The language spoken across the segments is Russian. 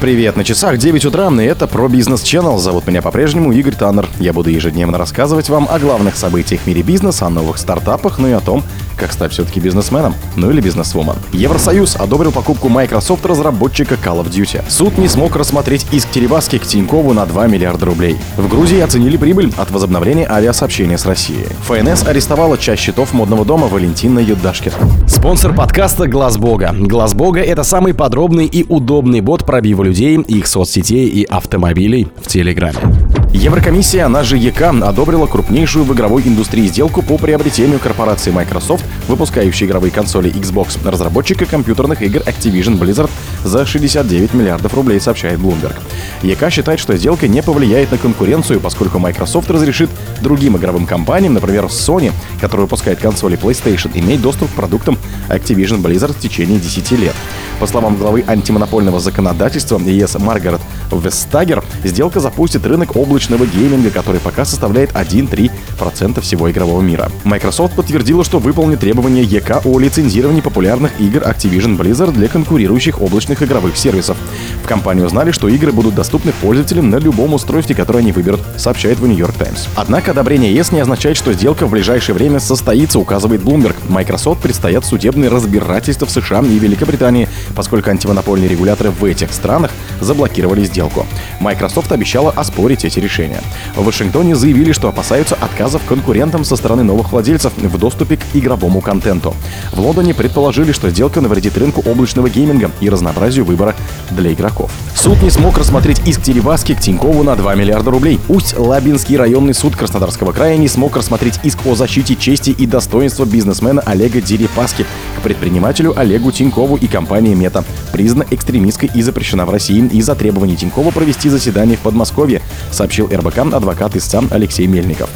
Привет, на часах 9 утра, и это про бизнес Channel. Зовут меня по-прежнему Игорь Таннер. Я буду ежедневно рассказывать вам о главных событиях в мире бизнеса, о новых стартапах, ну и о том, как стать все-таки бизнесменом, ну или бизнесвумен. Евросоюз одобрил покупку Microsoft разработчика Call of Duty. Суд не смог рассмотреть иск Теребаски к Тинькову на 2 миллиарда рублей. В Грузии оценили прибыль от возобновления авиасообщения с Россией. ФНС арестовала часть счетов модного дома Валентина Юдашкина. Спонсор подкаста Глаз Бога. Глаз Бога это самый подробный и удобный бот пробива людей, их соцсетей и автомобилей в Телеграме. Еврокомиссия, она же ЕК, одобрила крупнейшую в игровой индустрии сделку по приобретению корпорации Microsoft, выпускающей игровые консоли Xbox, разработчика компьютерных игр Activision Blizzard за 69 миллиардов рублей, сообщает Bloomberg. ЕК считает, что сделка не повлияет на конкуренцию, поскольку Microsoft разрешит другим игровым компаниям, например, Sony, которая выпускает консоли PlayStation, иметь доступ к продуктам Activision Blizzard в течение 10 лет. По словам главы антимонопольного законодательства ЕС Маргарет Вестагер, сделка запустит рынок облачного гейминга, который пока составляет 1-3% всего игрового мира. Microsoft подтвердила, что выполнит требования ЕК о лицензировании популярных игр Activision Blizzard для конкурирующих облачных игровых сервисов. В компании узнали, что игры будут доступны пользователям на любом устройстве, которое они выберут, сообщает в New York Times. Однако одобрение ЕС не означает, что сделка в ближайшее время состоится, указывает Bloomberg. Microsoft предстоят судебные разбирательства в США и Великобритании, поскольку антимонопольные регуляторы в этих странах заблокировали сделку. Microsoft обещала оспорить эти решения. В Вашингтоне заявили, что опасаются отказов конкурентам со стороны новых владельцев в доступе к игровому контенту. В Лондоне предположили, что сделка навредит рынку облачного гейминга и разнообразию выбора для игроков. Суд не смог рассмотреть иск Теребаски к Тинькову на 2 миллиарда рублей. Усть-Лабинский районный суд Краснодарского края не смог рассмотреть иск о защите чести и достоинства бизнесмена Олега Дерипаски к предпринимателю Олегу Тинькову и компании Мета, признана экстремистской и запрещена в России из-за требований Тинькова провести заседание в Подмосковье, сообщил РБК адвокат истца Алексей Мельников.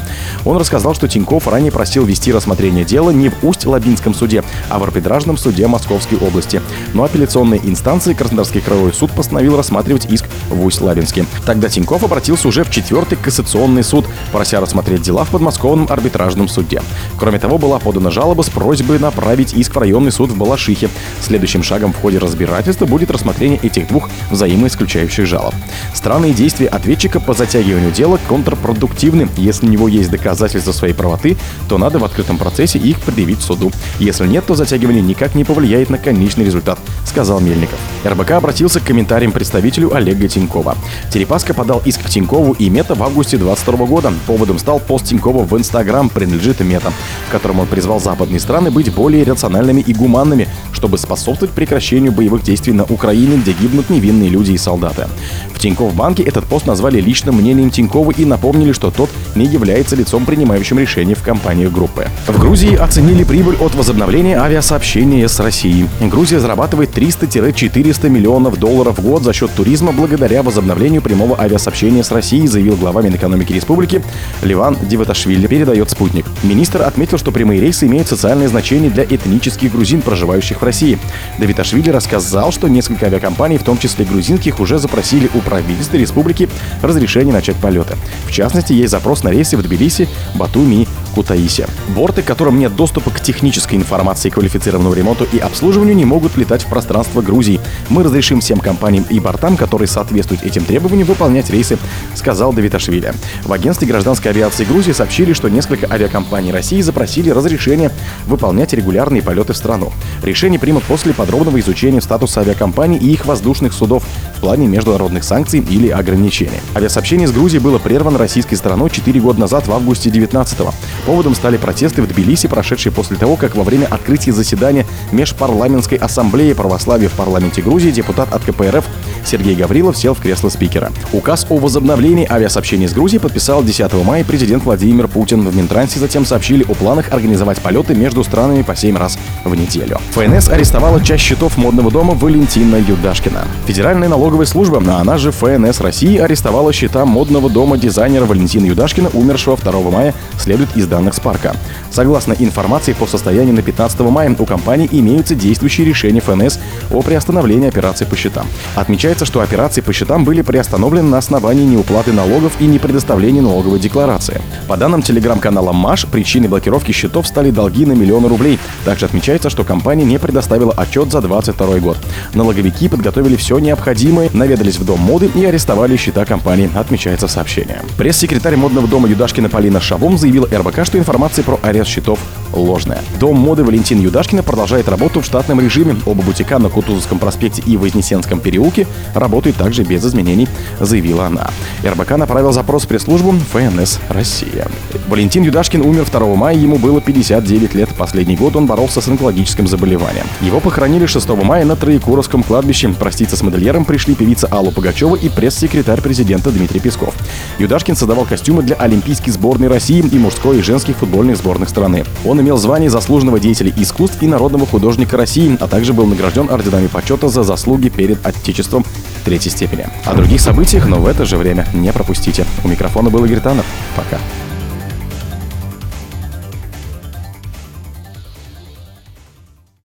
Он рассказал, что Тиньков ранее просил вести рассмотрение дела не в Усть-Лабинском суде, а в арбитражном суде Московской области. Но апелляционной инстанции Краснодарский краевой суд постановил рассматривать иск в Усть-Лабинске. Тогда Тиньков обратился уже в четвертый кассационный суд, прося рассмотреть дела в подмосковном арбитражном суде. Кроме того, была подана жалоба с просьбой направить иск в районный суд в Балашихе. Следующим шагом в ходе разбирательства будет рассмотрение этих двух взаимоисключающих жалоб. Странные действия ответчика по затягиванию дела контрпродуктивны. Если у него есть доказательства своей правоты, то надо в открытом процессе их предъявить суду. Если нет, то затягивание никак не повлияет на конечный результат, сказал Мельников. РБК обратился к комментариям представителю Олега Тинькова. Терепаска подал иск к Тинькову и Мета в августе 2022 года. Поводом стал пост Тинькова в Инстаграм «Принадлежит Мета», в котором он призвал западные страны быть более рациональными и гуманными, чтобы способствовать прекращению боевых действий на Украине, где гибнут невинные люди и солдаты. В Тинькофф банке этот пост назвали личным мнением Тинькова и напомнили, что тот не является лицом, принимающим решения в компаниях группы. В Грузии оценили прибыль от возобновления авиасообщения с Россией. Грузия зарабатывает 300-400 миллионов долларов в год за счет туризма благодаря возобновлению прямого авиасообщения с Россией, заявил глава Минэкономики Республики Ливан Диваташвили, передает «Спутник». Министр отметил, что прямые рейсы имеют социальное значение для этнических грузин, проживающих в России. Давиташвили рассказал, что несколько авиакомпаний, в том числе грузинских, уже запросили у правительства республики разрешение начать полеты. В частности, есть запрос на рейсы в Тбилиси, Батуми и Кутаиси. Борты, которым нет доступа к технической информации, квалифицированному ремонту и обслуживанию, не могут летать в пространство Грузии. Мы разрешим всем компаниям и бортам, которые соответствуют этим требованиям, выполнять рейсы, сказал Давиташвили. В агентстве гражданской авиации Грузии сообщили, что несколько авиакомпаний России запросили разрешение выполнять регулярные полеты в страну. Решение примут после подробного изучения статуса авиакомпаний и их воздушных судов в плане международных санкций или ограничений. Авиасообщение с Грузией было прервано российской стороной 4 года назад в августе 19 -го. Поводом стали протесты в Тбилиси, прошедшие после того, как во время открытия заседания Межпарламентской ассамблеи православия в парламенте Грузии депутат от КПРФ Сергей Гаврилов сел в кресло спикера. Указ о возобновлении авиасообщения с Грузией подписал 10 мая президент Владимир Путин. В Минтрансе затем сообщили о планах организовать полеты между странами по 7 раз в неделю. ФНС арестовала часть счетов модного дома Валентина Юдашкина. Федеральная налоговая служба, а она же ФНС России, арестовала счета модного дома дизайнера Валентина Юдашкина, умершего 2 мая, следует из данных Спарка. Согласно информации по состоянию на 15 мая у компании имеются действующие решения ФНС о приостановлении операций по счетам. Отмечается, что операции по счетам были приостановлены на основании неуплаты налогов и не предоставления налоговой декларации. По данным телеграм-канала МАШ, причиной блокировки счетов стали долги на миллионы рублей. Также отмечается, что компания не предоставила отчет за 2022 год. Налоговики подготовили все необходимое, наведались в дом моды и арестовали счета компании, отмечается в сообщении. Пресс-секретарь модного дома Юдашкина Полина Шабум заявила РБК, что информация про арест счетов ложная. Дом моды Валентин Юдашкина продолжает работу в штатном режиме. Оба бутика на Кутузовском проспекте и Вознесенском переулке работают также без изменений, заявила она. РБК направил запрос в пресс-службу ФНС «Россия». Валентин Юдашкин умер 2 мая, ему было 59 лет. Последний год он боролся с онкологическим заболеванием. Его похоронили 6 мая на Троекуровском кладбище. Проститься с модельером пришли певица Алла Пугачева и пресс-секретарь президента Дмитрий Песков. Юдашкин создавал костюмы для Олимпийской сборной России и мужской и женских футбольных сборных страны. Он имел звание заслуженного деятеля искусств и народного художника России, а также был награжден орденами почета за заслуги перед Отечеством третьей степени. О других событиях, но в это же время не пропустите. У микрофона был Игорь Таннер. Пока.